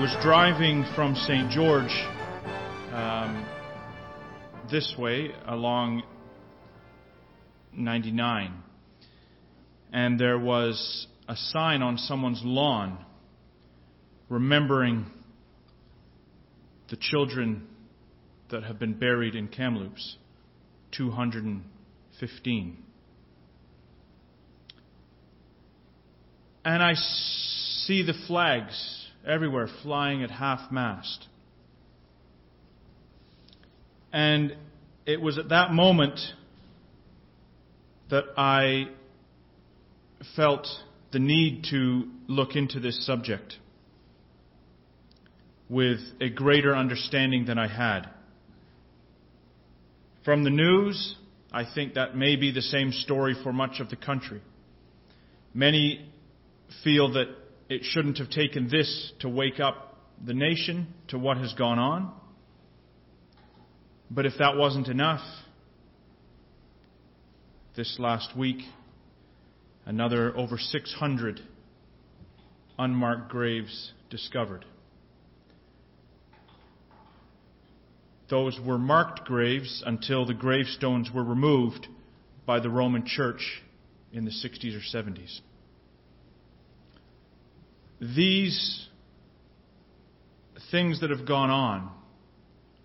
was driving from St. George um, this way along 99, and there was a sign on someone's lawn remembering the children that have been buried in Kamloops 215. And I see the flags everywhere flying at half mast. And it was at that moment that I felt the need to look into this subject with a greater understanding than I had. From the news, I think that may be the same story for much of the country. Many feel that it shouldn't have taken this to wake up the nation to what has gone on. But if that wasn't enough, this last week, another over 600 unmarked graves discovered. Those were marked graves until the gravestones were removed by the Roman Church in the 60s or 70s. These things that have gone on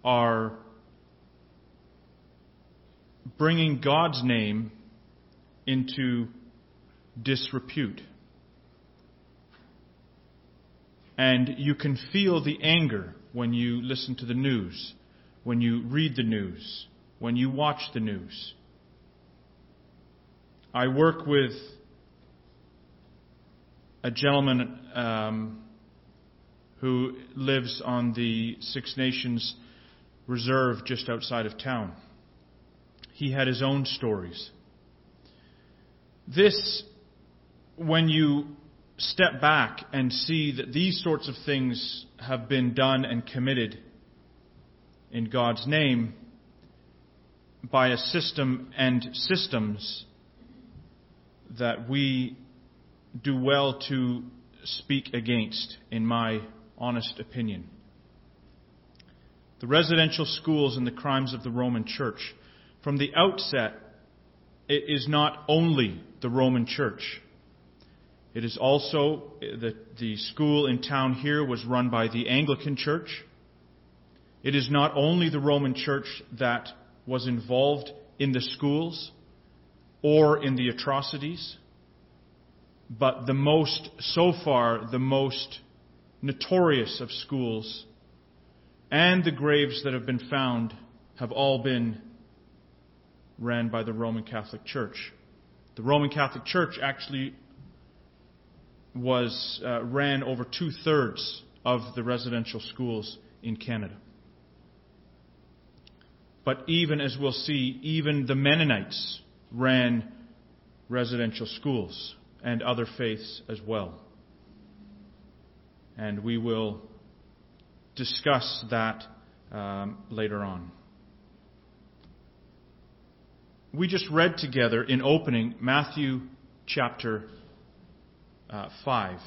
are bringing God's name into disrepute. And you can feel the anger when you listen to the news, when you read the news, when you watch the news. I work with a gentleman um, who lives on the Six Nations Reserve just outside of town. He had his own stories. This, when you step back and see that these sorts of things have been done and committed in God's name by a system and systems that we do well to speak against, in my honest opinion. The residential schools and the crimes of the Roman Church. From the outset, it is not only the Roman Church. It is also the, the school in town here was run by the Anglican Church. It is not only the Roman Church that was involved in the schools or in the atrocities. But the most, so far, the most notorious of schools and the graves that have been found have all been ran by the Roman Catholic Church. The Roman Catholic Church actually was uh, ran over two thirds of the residential schools in Canada. But even as we'll see, even the Mennonites ran residential schools and other faiths as well. And we will discuss that um, later on. We just read together in opening Matthew chapter uh, 5.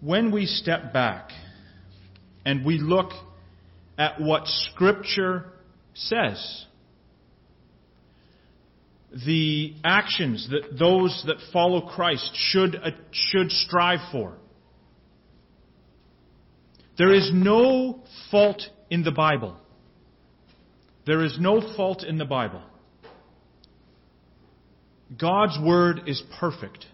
When we step back and we look at what Scripture says, the actions that those that follow Christ should, uh, should strive for. There is no fault in the Bible. There is no fault in the Bible. God's Word is perfect.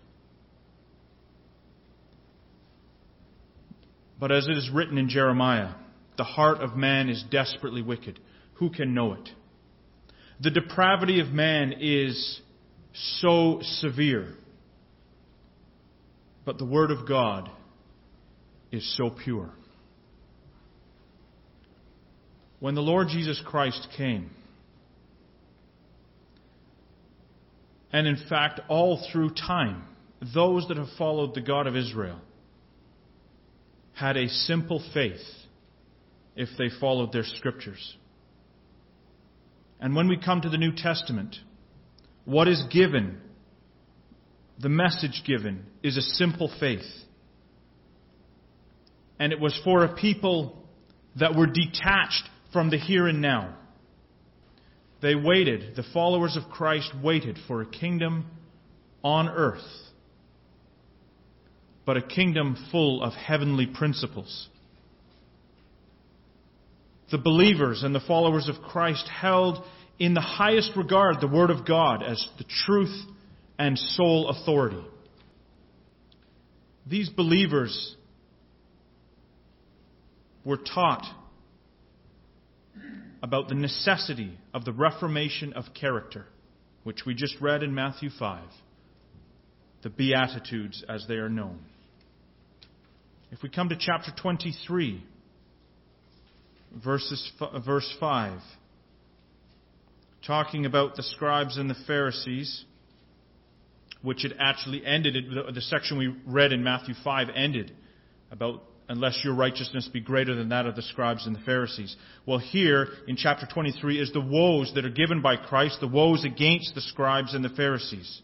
But as it is written in Jeremiah, the heart of man is desperately wicked. Who can know it? The depravity of man is so severe. But the Word of God is so pure. When the Lord Jesus Christ came, and in fact, all through time, those that have followed the God of Israel had a simple faith if they followed their scriptures. And when we come to the New Testament, what is given, the message given, is a simple faith. and it was for a people that were detached from the here and now. They waited, the followers of Christ waited for a kingdom on earth, but a kingdom full of heavenly principles. The believers and the followers of Christ held in the highest regard the Word of God as the truth and sole authority. These believers were taught about the necessity of the reformation of character, which we just read in Matthew 5, the Beatitudes as they are known. If we come to chapter 23, verses, uh, verse 5, talking about the scribes and the Pharisees, which had actually ended, the section we read in Matthew 5 ended about unless your righteousness be greater than that of the scribes and the Pharisees. Well, here in chapter 23 is the woes that are given by Christ, the woes against the scribes and the Pharisees.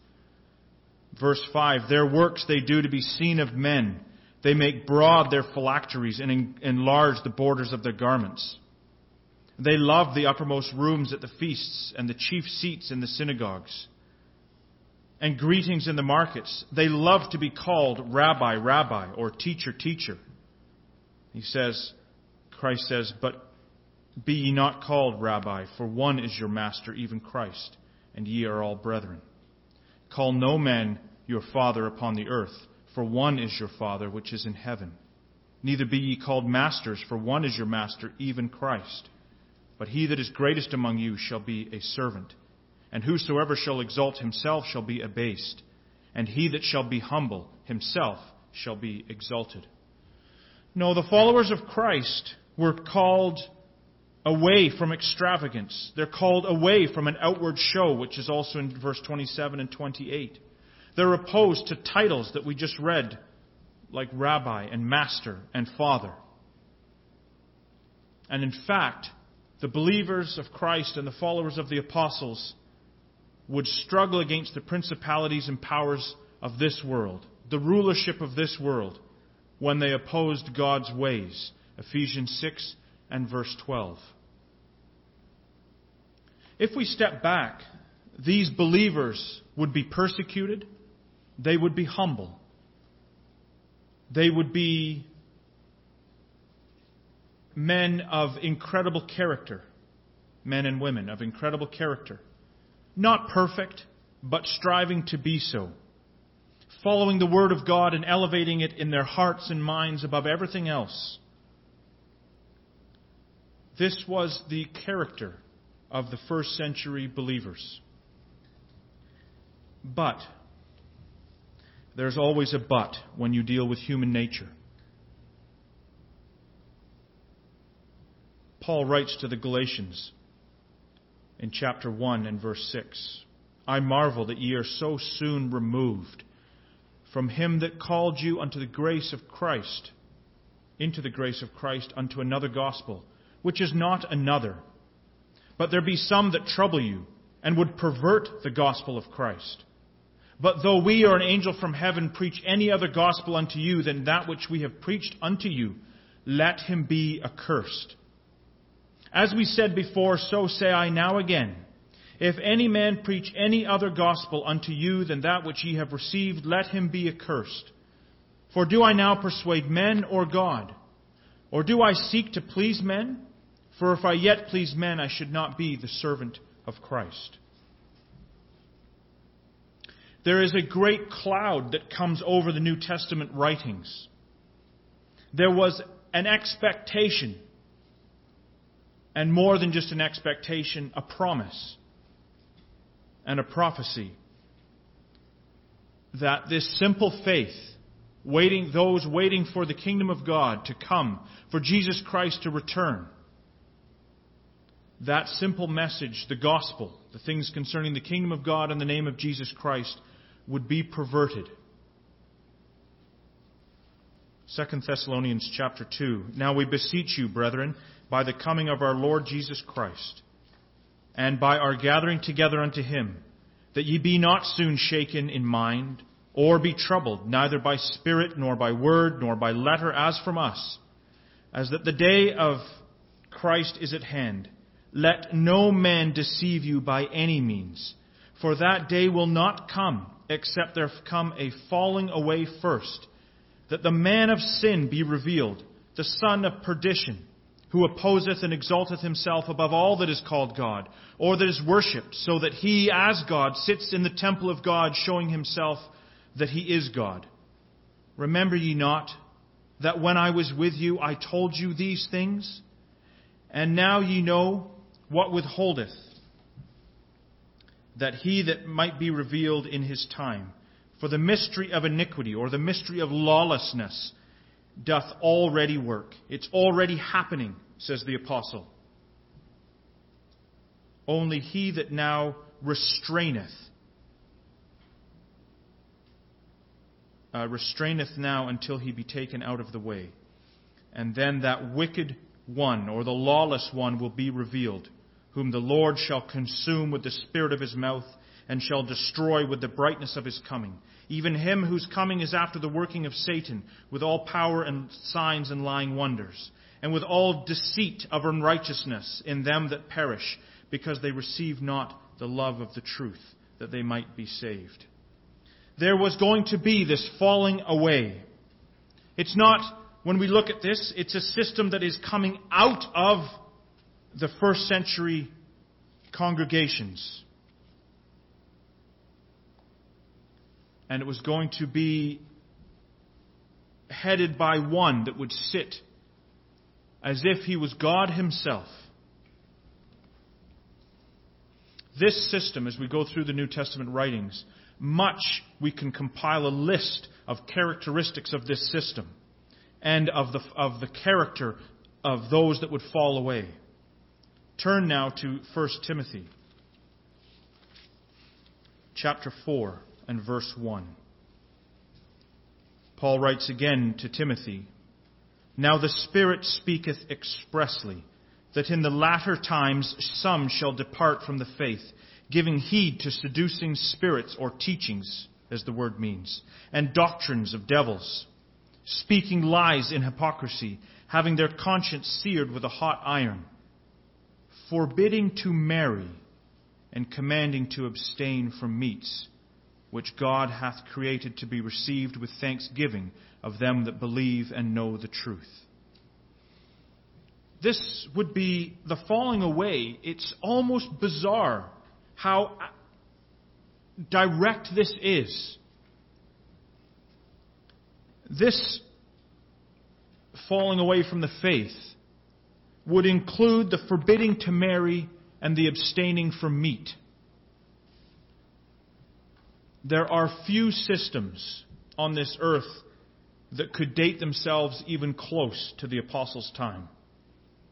Verse 5 Their works they do to be seen of men. They make broad their phylacteries and enlarge the borders of their garments. They love the uppermost rooms at the feasts and the chief seats in the synagogues and greetings in the markets. They love to be called rabbi, rabbi, or teacher, teacher. He says, Christ says, But be ye not called rabbi, for one is your master, even Christ, and ye are all brethren. Call no man your father upon the earth, for one is your Father which is in heaven. Neither be ye called masters, for one is your master, even Christ. But he that is greatest among you shall be a servant. And whosoever shall exalt himself shall be abased, and he that shall be humble himself shall be exalted. No, the followers of Christ were called away from extravagance. They're called away from an outward show, which is also in verse 27 and 28. They're opposed to titles that we just read, like rabbi and master and father. And in fact, the believers of Christ and the followers of the apostles would struggle against the principalities and powers of this world, the rulership of this world when they opposed God's ways. Ephesians 6 and verse 12. If we step back, these believers would be persecuted, they would be humble, they would be men of incredible character, men and women of incredible character. Not perfect, but striving to be so following the Word of God and elevating it in their hearts and minds above everything else. This was the character of the first century believers. But, there's always a but when you deal with human nature. Paul writes to the Galatians in chapter 1 and verse 6 I marvel that ye are so soon removed from him that called you unto the grace of Christ, into the grace of Christ unto another gospel, which is not another. But there be some that trouble you, and would pervert the gospel of Christ. But though we or an angel from heaven preach any other gospel unto you than that which we have preached unto you, let him be accursed. As we said before, so say I now again. If any man preach any other gospel unto you than that which ye have received, let him be accursed. For do I now persuade men or God? Or do I seek to please men? For if I yet please men, I should not be the servant of Christ. There is a great cloud that comes over the New Testament writings. There was an expectation, and more than just an expectation, a promise and a prophecy that this simple faith, waiting, those waiting for the kingdom of God to come, for Jesus Christ to return, that simple message, the gospel, the things concerning the kingdom of God and the name of Jesus Christ, would be perverted. 2 Thessalonians chapter 2. Now we beseech you, brethren, by the coming of our Lord Jesus Christ and by our gathering together unto him, that ye be not soon shaken in mind, or be troubled, neither by spirit, nor by word, nor by letter, as from us, as that the day of Christ is at hand. Let no man deceive you by any means, for that day will not come except there come a falling away first, that the man of sin be revealed, the son of perdition, who opposeth and exalteth himself above all that is called God, or that is worshipped, so that he, as God, sits in the temple of God, showing himself that he is God. Remember ye not that when I was with you I told you these things? And now ye know what withholdeth, that he that might be revealed in his time. For the mystery of iniquity, or the mystery of lawlessness, doth already work. It's already happening, says the apostle. Only he that now restraineth, uh, restraineth now until he be taken out of the way. And then that wicked one, or the lawless one, will be revealed, whom the Lord shall consume with the spirit of his mouth, and shall destroy with the brightness of his coming. Even him whose coming is after the working of Satan, with all power and signs and lying wonders, and with all deceit of unrighteousness in them that perish, because they receive not the love of the truth, that they might be saved. There was going to be this falling away. It's not when we look at this, it's a system that is coming out of the first century congregations. And it was going to be headed by one that would sit as if he was God himself. This system, as we go through the New Testament writings, much we can compile a list of characteristics of this system and of the, of the character of those that would fall away. Turn now to 1 Timothy chapter 4 and verse 1. Paul writes again to Timothy, Now the Spirit speaketh expressly, that in the latter times some shall depart from the faith, giving heed to seducing spirits or teachings, as the word means, and doctrines of devils speaking lies in hypocrisy, having their conscience seared with a hot iron, forbidding to marry, and commanding to abstain from meats, which God hath created to be received with thanksgiving of them that believe and know the truth. This would be the falling away. It's almost bizarre how direct this is this falling away from the faith would include the forbidding to marry and the abstaining from meat. There are few systems on this earth that could date themselves even close to the apostles' time.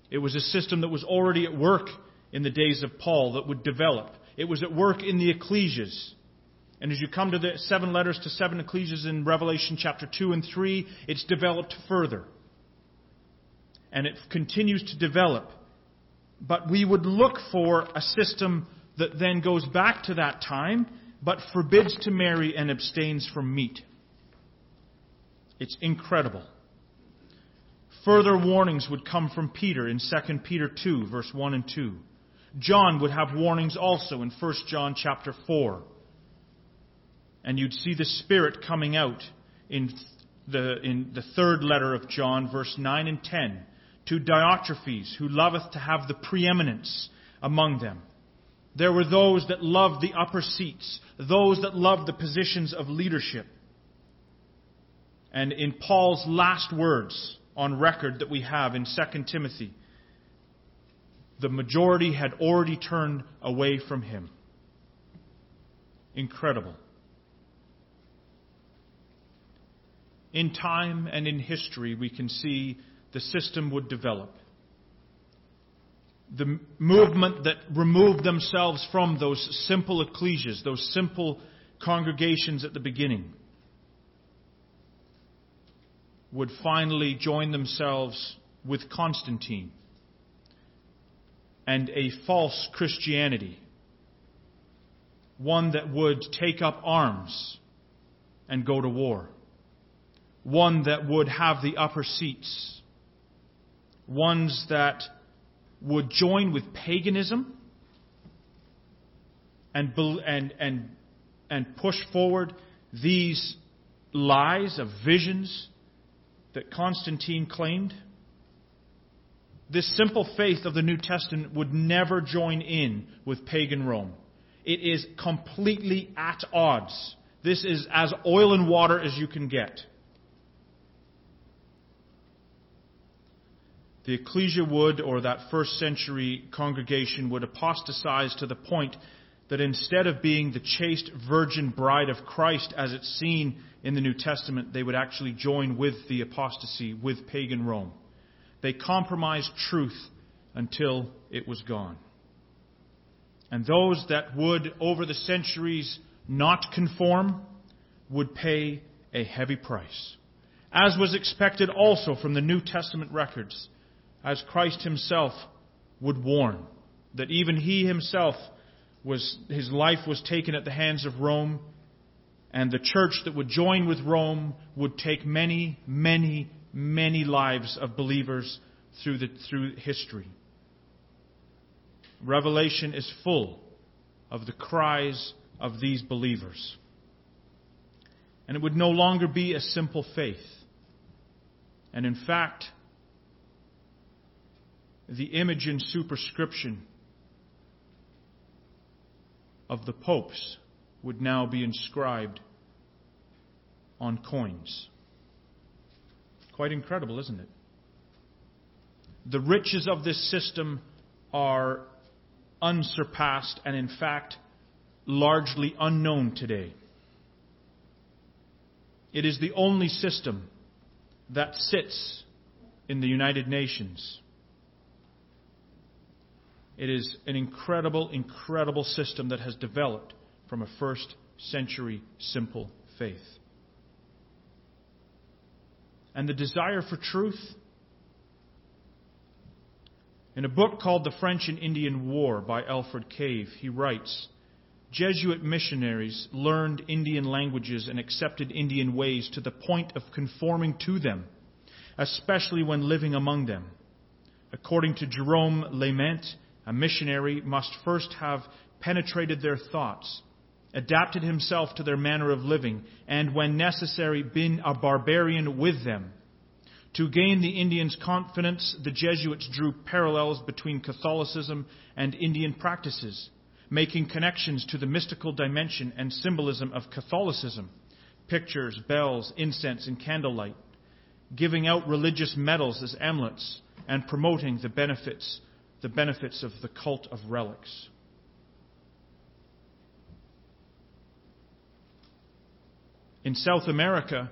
It was a system that was already at work in the days of Paul that would develop. It was at work in the ecclesias. And as you come to the seven letters to seven ecclesias in Revelation chapter 2 and 3, it's developed further. And it continues to develop. But we would look for a system that then goes back to that time, but forbids to marry and abstains from meat. It's incredible. Further warnings would come from Peter in 2 Peter 2, verse 1 and 2. John would have warnings also in 1 John chapter 4 and you'd see the Spirit coming out in the, in the third letter of John, verse 9 and 10, to Diotrephes, who loveth to have the preeminence among them. There were those that loved the upper seats, those that loved the positions of leadership. And in Paul's last words on record that we have in 2 Timothy, the majority had already turned away from him. Incredible. in time and in history, we can see the system would develop. The movement that removed themselves from those simple ecclesias, those simple congregations at the beginning, would finally join themselves with Constantine and a false Christianity, one that would take up arms and go to war one that would have the upper seats, ones that would join with paganism and, and, and, and push forward these lies of visions that Constantine claimed. This simple faith of the New Testament would never join in with pagan Rome. It is completely at odds. This is as oil and water as you can get. The ecclesia would, or that first century congregation would apostatize to the point that instead of being the chaste virgin bride of Christ as it's seen in the New Testament, they would actually join with the apostasy, with pagan Rome. They compromised truth until it was gone. And those that would, over the centuries, not conform would pay a heavy price. As was expected also from the New Testament records, as Christ himself would warn that even he himself was, his life was taken at the hands of Rome, and the church that would join with Rome would take many, many, many lives of believers through, the, through history. Revelation is full of the cries of these believers. And it would no longer be a simple faith. And in fact, the image and superscription of the popes would now be inscribed on coins. Quite incredible, isn't it? The riches of this system are unsurpassed and, in fact, largely unknown today. It is the only system that sits in the United Nations. It is an incredible, incredible system that has developed from a first century simple faith. And the desire for truth in a book called The French and Indian War by Alfred Cave, he writes Jesuit missionaries learned Indian languages and accepted Indian ways to the point of conforming to them, especially when living among them. According to Jerome Lalemant, a missionary must first have penetrated their thoughts, adapted himself to their manner of living, and, when necessary, been a barbarian with them. To gain the Indians' confidence, the Jesuits drew parallels between Catholicism and Indian practices, making connections to the mystical dimension and symbolism of Catholicism. Pictures, bells, incense, and candlelight, giving out religious medals as amulets, and promoting the benefits, the benefits of the cult of relics. In South America,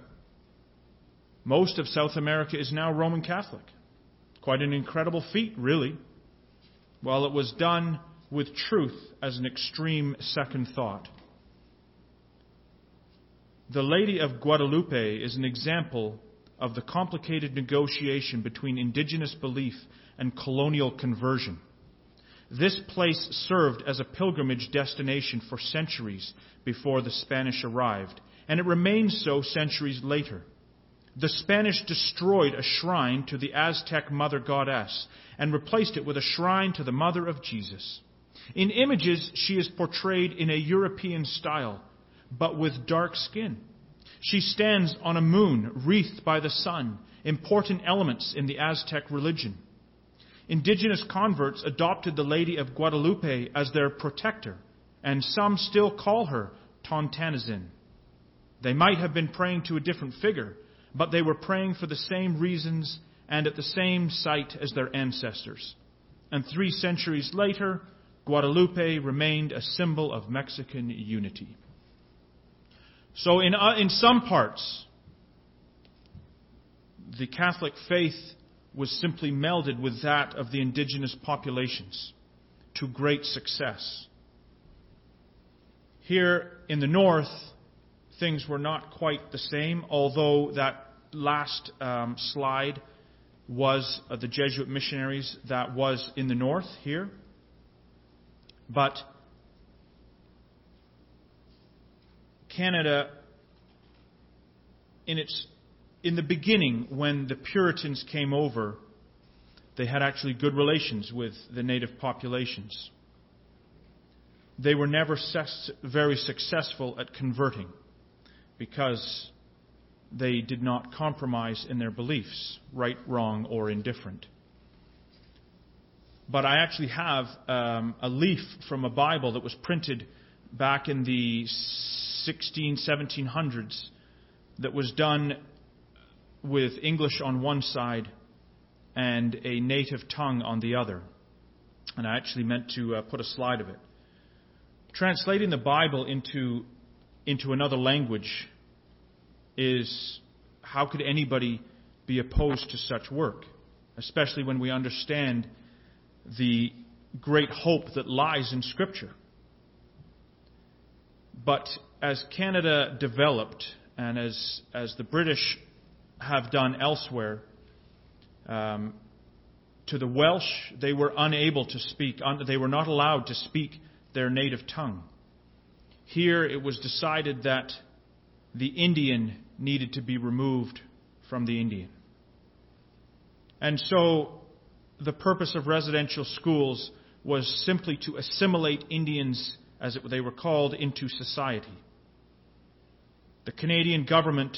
most of South America is now Roman Catholic. Quite an incredible feat, really. While it was done with truth as an extreme second thought. The Lady of Guadalupe is an example of the complicated negotiation between indigenous belief and colonial conversion. This place served as a pilgrimage destination for centuries before the Spanish arrived, and it remains so centuries later. The Spanish destroyed a shrine to the Aztec mother goddess and replaced it with a shrine to the mother of Jesus. In images, she is portrayed in a European style, but with dark skin. She stands on a moon wreathed by the sun, important elements in the Aztec religion. Indigenous converts adopted the Lady of Guadalupe as their protector, and some still call her Tonantzin. They might have been praying to a different figure, but they were praying for the same reasons and at the same site as their ancestors. And three centuries later, Guadalupe remained a symbol of Mexican unity. So, in, uh, in some parts, the Catholic faith was simply melded with that of the indigenous populations to great success. Here in the north, things were not quite the same, although that last um, slide was uh, the Jesuit missionaries that was in the north here. But Canada, in its in the beginning, when the Puritans came over, they had actually good relations with the native populations. They were never very successful at converting because they did not compromise in their beliefs, right, wrong, or indifferent. But I actually have um, a leaf from a Bible that was printed back in the 16, 1700s that was done with English on one side and a native tongue on the other. And I actually meant to uh, put a slide of it. Translating the Bible into, into another language is how could anybody be opposed to such work, especially when we understand the great hope that lies in Scripture. But as Canada developed, and as, as the British have done elsewhere, um, to the Welsh, they were unable to speak, they were not allowed to speak their native tongue. Here it was decided that the Indian needed to be removed from the Indian. And so the purpose of residential schools was simply to assimilate Indians, as they were called, into society. The Canadian government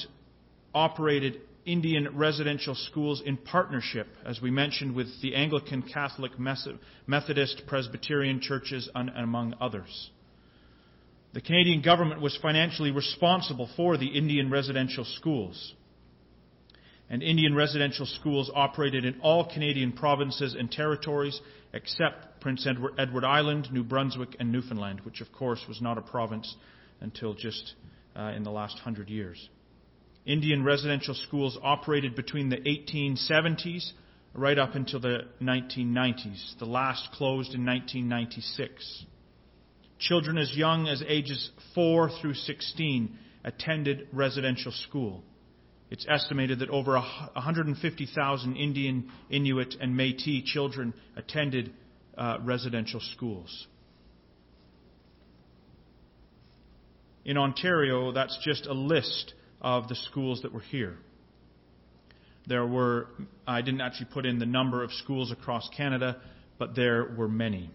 operated Indian residential schools in partnership, as we mentioned, with the Anglican, Catholic, Methodist, Presbyterian churches, among others. The Canadian government was financially responsible for the Indian residential schools. And Indian residential schools operated in all Canadian provinces and territories except Prince Edward Island, New Brunswick, and Newfoundland, which of course was not a province until just uh, in the last hundred years. Indian residential schools operated between the 1870s right up until the 1990s. The last closed in 1996. Children as young as ages 4 through 16 attended residential school. It's estimated that over 150,000 Indian, Inuit, and Metis children attended uh, residential schools. In Ontario, that's just a list of the schools that were here. There were, I didn't actually put in the number of schools across Canada, but there were many.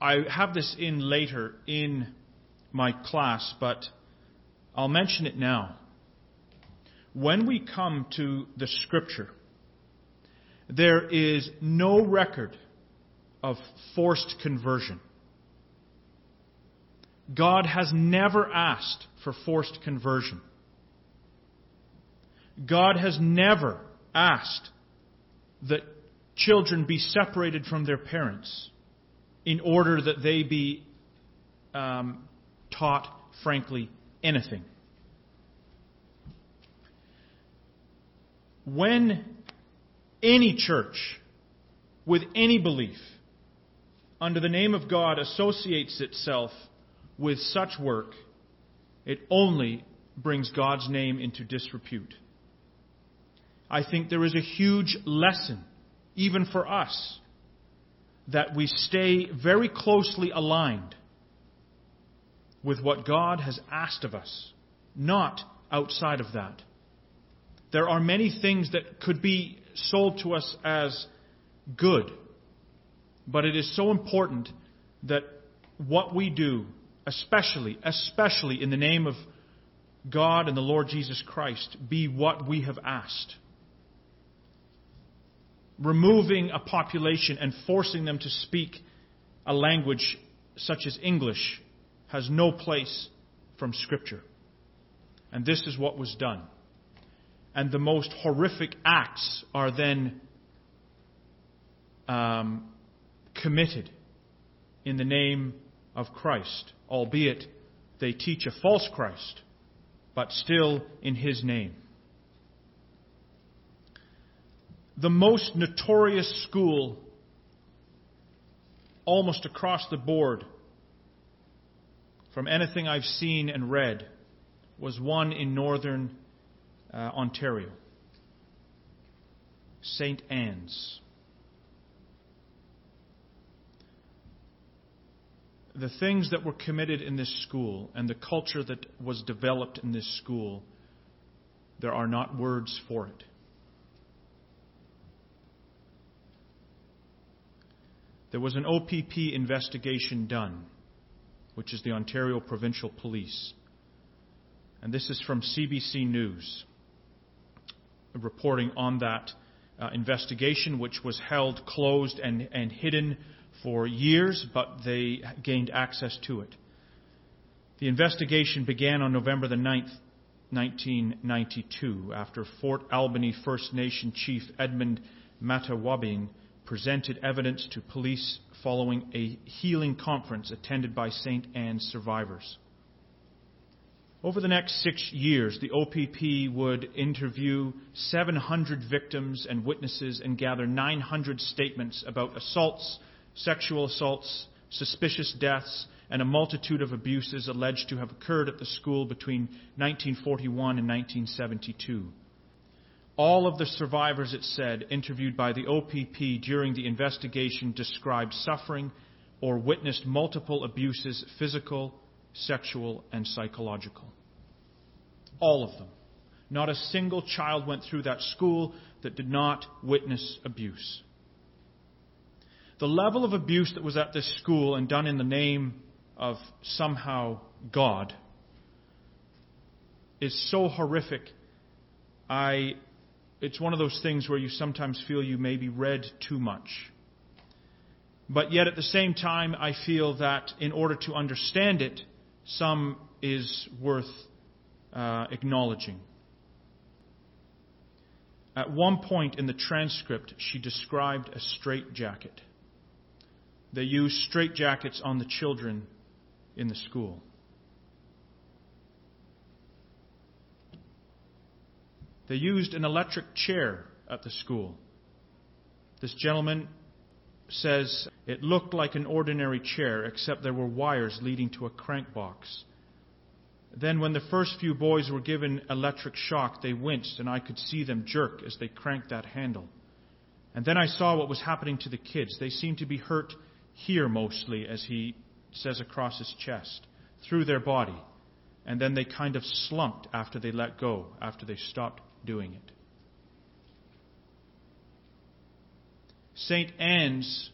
I have this in later in my class, but I'll mention it now. When we come to the Scripture, there is no record of forced conversion. God has never asked for forced conversion. God has never asked that children be separated from their parents in order that they be um, taught, frankly, anything. When any church with any belief under the name of God associates itself with such work, it only brings God's name into disrepute. I think there is a huge lesson, even for us, that we stay very closely aligned with what God has asked of us, not outside of that. There are many things that could be sold to us as good, but it is so important that what we do especially, especially in the name of God and the Lord Jesus Christ, be what we have asked. Removing a population and forcing them to speak a language such as English has no place from Scripture. And this is what was done. And the most horrific acts are then um, committed in the name of Christ albeit they teach a false Christ, but still in his name. The most notorious school, almost across the board, from anything I've seen and read, was one in northern uh, Ontario, St. Anne's. the things that were committed in this school and the culture that was developed in this school, there are not words for it. There was an OPP investigation done, which is the Ontario Provincial Police. And this is from CBC News, reporting on that uh, investigation, which was held closed and, and hidden for years, but they gained access to it. The investigation began on November the 9th, 1992, after Fort Albany First Nation Chief Edmund Metatawabin presented evidence to police following a healing conference attended by St. Anne's survivors. Over the next six years, the OPP would interview 700 victims and witnesses and gather 900 statements about assaults, sexual assaults, suspicious deaths, and a multitude of abuses alleged to have occurred at the school between 1941 and 1972. All of the survivors, it said, interviewed by the OPP during the investigation described suffering or witnessed multiple abuses physical, sexual, and psychological. All of them. Not a single child went through that school that did not witness abuse. The level of abuse that was at this school and done in the name of somehow God is so horrific. I it's one of those things where you sometimes feel you maybe read too much. But yet at the same time, I feel that in order to understand it, some is worth uh, acknowledging. At one point in the transcript, she described a straitjacket. They use straitjackets on the children in the school. They used an electric chair at the school. This gentleman says it looked like an ordinary chair, except there were wires leading to a crank box. Then, when the first few boys were given electric shock, they winced, and I could see them jerk as they cranked that handle. And then I saw what was happening to the kids. They seemed to be hurt here mostly, as he says across his chest, through their body. And then they kind of slumped after they let go, after they stopped doing it. St. Anne's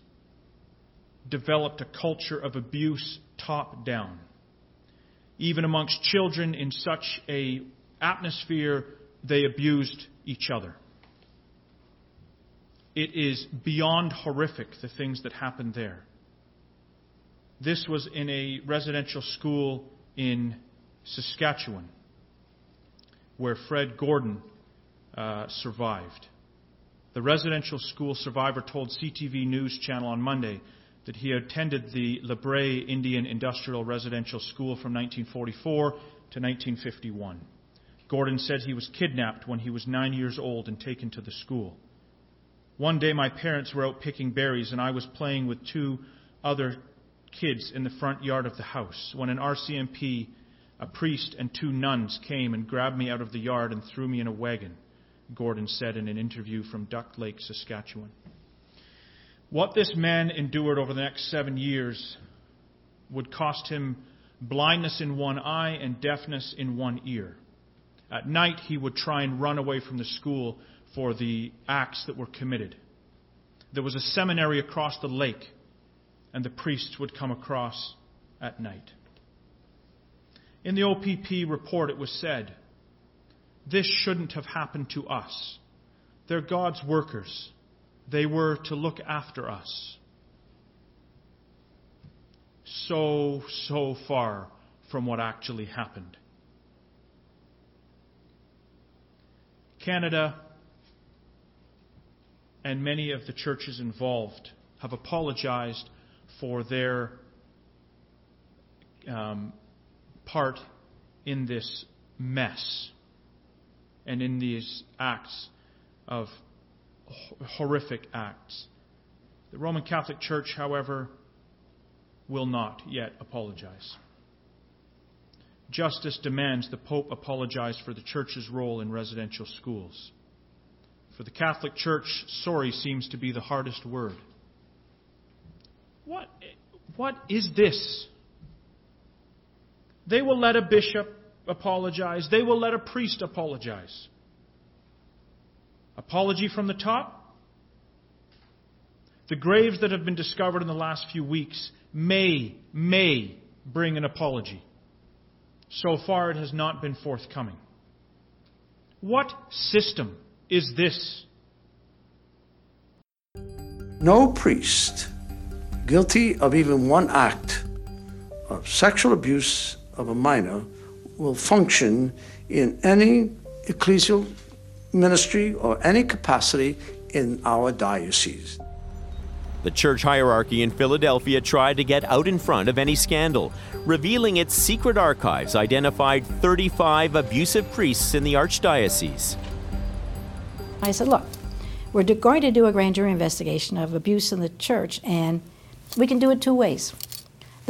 developed a culture of abuse top down. Even amongst children in such a atmosphere, they abused each other. It is beyond horrific the things that happened there. This was in a residential school in Saskatchewan, where Fred Gordon uh, survived. The residential school survivor told CTV News Channel on Monday that he attended the Lebret Indian Industrial Residential School from 1944 to 1951. Gordon said he was kidnapped when he was nine years old and taken to the school. One day, my parents were out picking berries, and I was playing with two other kids in the front yard of the house when an RCMP, a priest, and two nuns came and grabbed me out of the yard and threw me in a wagon. Gordon said in an interview from Duck Lake, Saskatchewan. What this man endured over the next seven years would cost him blindness in one eye and deafness in one ear. At night, he would try and run away from the school for the acts that were committed. There was a seminary across the lake, and the priests would come across at night. In the OPP report, it was said this shouldn't have happened to us. They're God's workers. They were to look after us. So, so far from what actually happened. Canada and many of the churches involved have apologized for their um, part in this mess and in these acts of horrific acts. The Roman Catholic Church, however, will not yet apologize. Justice demands the Pope apologize for the Church's role in residential schools. For the Catholic Church, sorry seems to be the hardest word. What, what is this? They will let a bishop apologize. They will let a priest apologize. Apology from the top? The graves that have been discovered in the last few weeks may, may bring an apology. So far, it has not been forthcoming. What system is this? No priest guilty of even one act of sexual abuse of a minor will function in any ecclesial ministry or any capacity in our diocese. The church hierarchy in Philadelphia tried to get out in front of any scandal, revealing its secret archives identified 35 abusive priests in the archdiocese. I said, Look, we're going to do a grand jury investigation of abuse in the church, and we can do it two ways.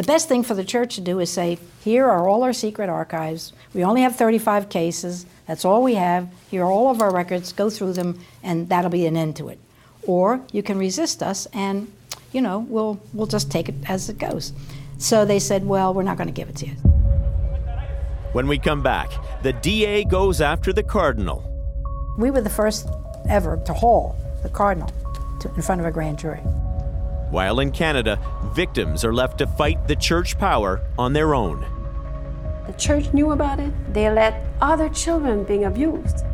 The best thing for the church to do is say, Here are all our secret archives. We only have 35 cases. That's all we have. Here are all of our records. Go through them, and that'll be an end to it or you can resist us and you know we'll we'll just take it as it goes so they said well we're not going to give it to you when we come back the da goes after the cardinal we were the first ever to haul the cardinal to, in front of a grand jury while in canada victims are left to fight the church power on their own the church knew about it they let other children being abused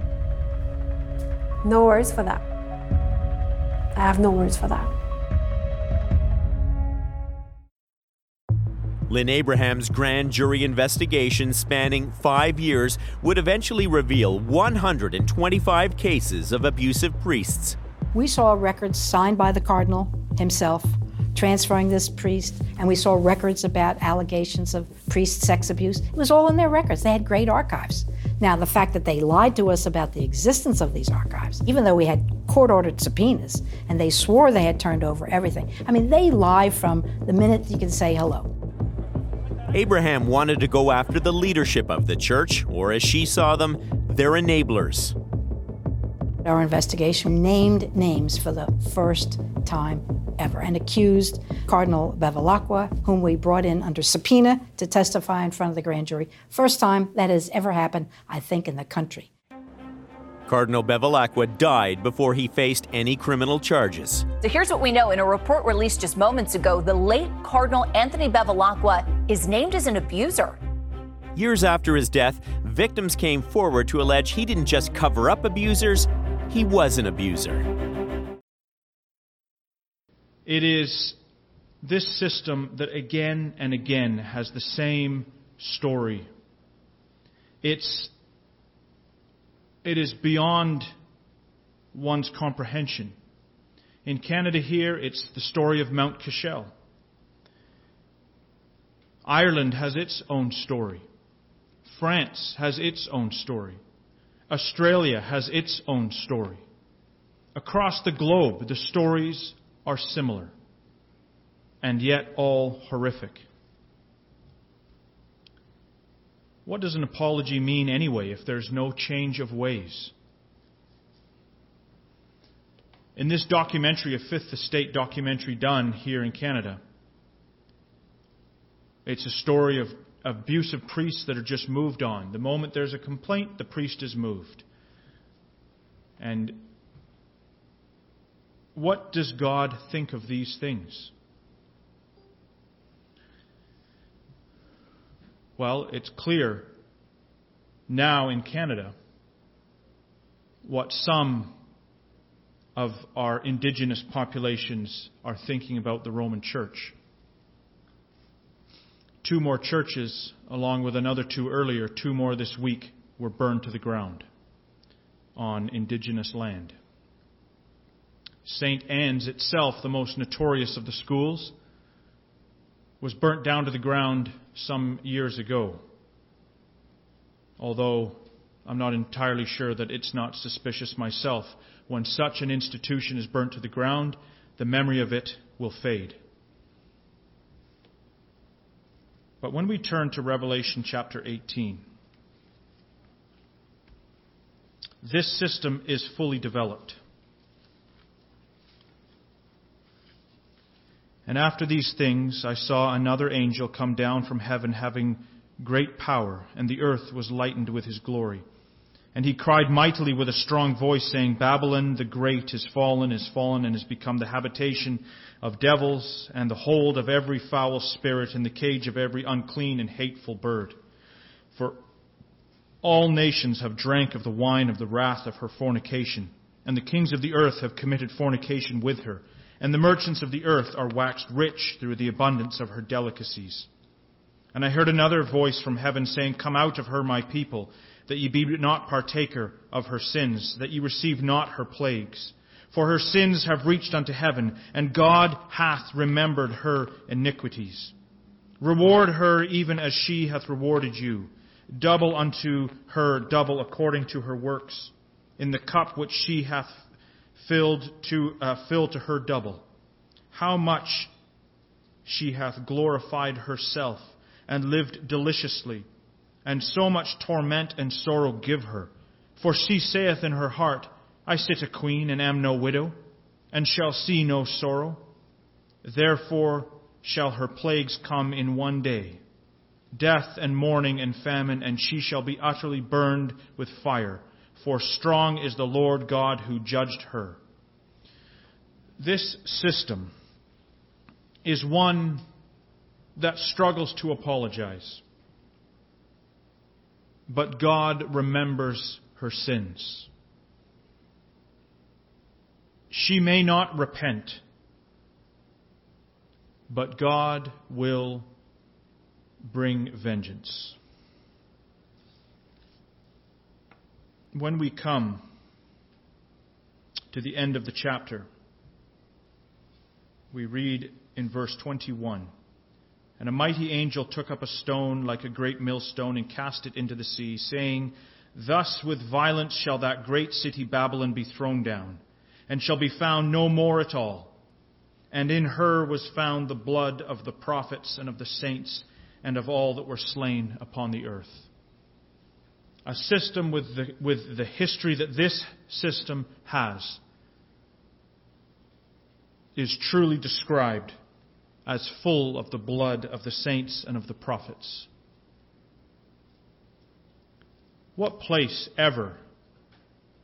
no words for that I have no words for that. Lynne Abraham's grand jury investigation, spanning five years, would eventually reveal 125 cases of abusive priests. We saw records signed by the cardinal himself transferring this priest, and we saw records about allegations of priest sex abuse. It was all in their records. They had great archives. Now, the fact that they lied to us about the existence of these archives, even though we had court ordered subpoenas and they swore they had turned over everything, I mean, they lie from the minute you can say hello. Abraham wanted to go after the leadership of the church, or as she saw them, their enablers. Our investigation named names for the first time ever and accused Cardinal Bevilacqua, whom we brought in under subpoena to testify in front of the grand jury. First time that has ever happened, I think, in the country. Cardinal Bevilacqua died before he faced any criminal charges. So here's what we know. In a report released just moments ago, the late Cardinal Anthony Bevilacqua is named as an abuser. Years after his death, victims came forward to allege he didn't just cover up abusers, he was an abuser. It is this system that again and again has the same story. It's, it is beyond one's comprehension. In Canada, here, it's the story of Mount Cashel. Ireland has its own story. France has its own story. Australia has its own story. Across the globe, the stories are similar, and yet all horrific. What does an apology mean anyway if there's no change of ways? In this documentary, a Fifth Estate documentary done here in Canada, it's a story of abusive priests that are just moved on. The moment there's a complaint, the priest is moved. And what does God think of these things? Well, it's clear now in Canada what some of our indigenous populations are thinking about the Roman Church. Two more churches, along with another two earlier, two more this week, were burned to the ground on indigenous land. St. Anne's itself, the most notorious of the schools, was burnt down to the ground some years ago. Although I'm not entirely sure that it's not suspicious myself. When such an institution is burnt to the ground, the memory of it will fade. But when we turn to Revelation chapter 18, this system is fully developed. And after these things, I saw another angel come down from heaven having great power, and the earth was lightened with his glory. And he cried mightily with a strong voice, saying, Babylon the great is fallen, is fallen, and has become the habitation of devils, and the hold of every foul spirit, and the cage of every unclean and hateful bird. For all nations have drank of the wine of the wrath of her fornication, and the kings of the earth have committed fornication with her, and the merchants of the earth are waxed rich through the abundance of her delicacies. And I heard another voice from heaven saying, Come out of her, my people that ye be not partaker of her sins, that ye receive not her plagues. For her sins have reached unto heaven, and God hath remembered her iniquities. Reward her even as she hath rewarded you. Double unto her double according to her works. In the cup which she hath filled to uh, fill to her double. How much she hath glorified herself and lived deliciously and so much torment and sorrow give her. For she saith in her heart, I sit a queen and am no widow, and shall see no sorrow. Therefore shall her plagues come in one day death and mourning and famine, and she shall be utterly burned with fire. For strong is the Lord God who judged her. This system is one that struggles to apologize but God remembers her sins. She may not repent, but God will bring vengeance. When we come to the end of the chapter, we read in verse 21 and a mighty angel took up a stone like a great millstone and cast it into the sea, saying, Thus with violence shall that great city Babylon be thrown down, and shall be found no more at all. And in her was found the blood of the prophets and of the saints and of all that were slain upon the earth. A system with the, with the history that this system has is truly described as full of the blood of the saints and of the prophets. What place ever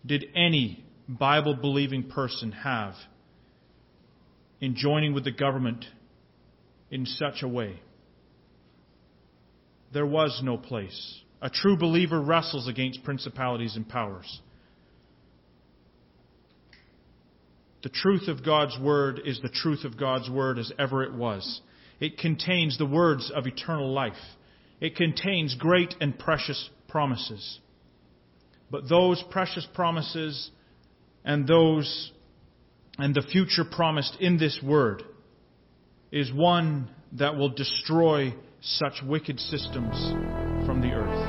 did any Bible believing person have in joining with the government in such a way? There was no place. A true believer wrestles against principalities and powers. The truth of God's Word is the truth of God's Word as ever it was. It contains the words of eternal life. It contains great and precious promises. But those precious promises and those and the future promised in this word is one that will destroy such wicked systems from the earth.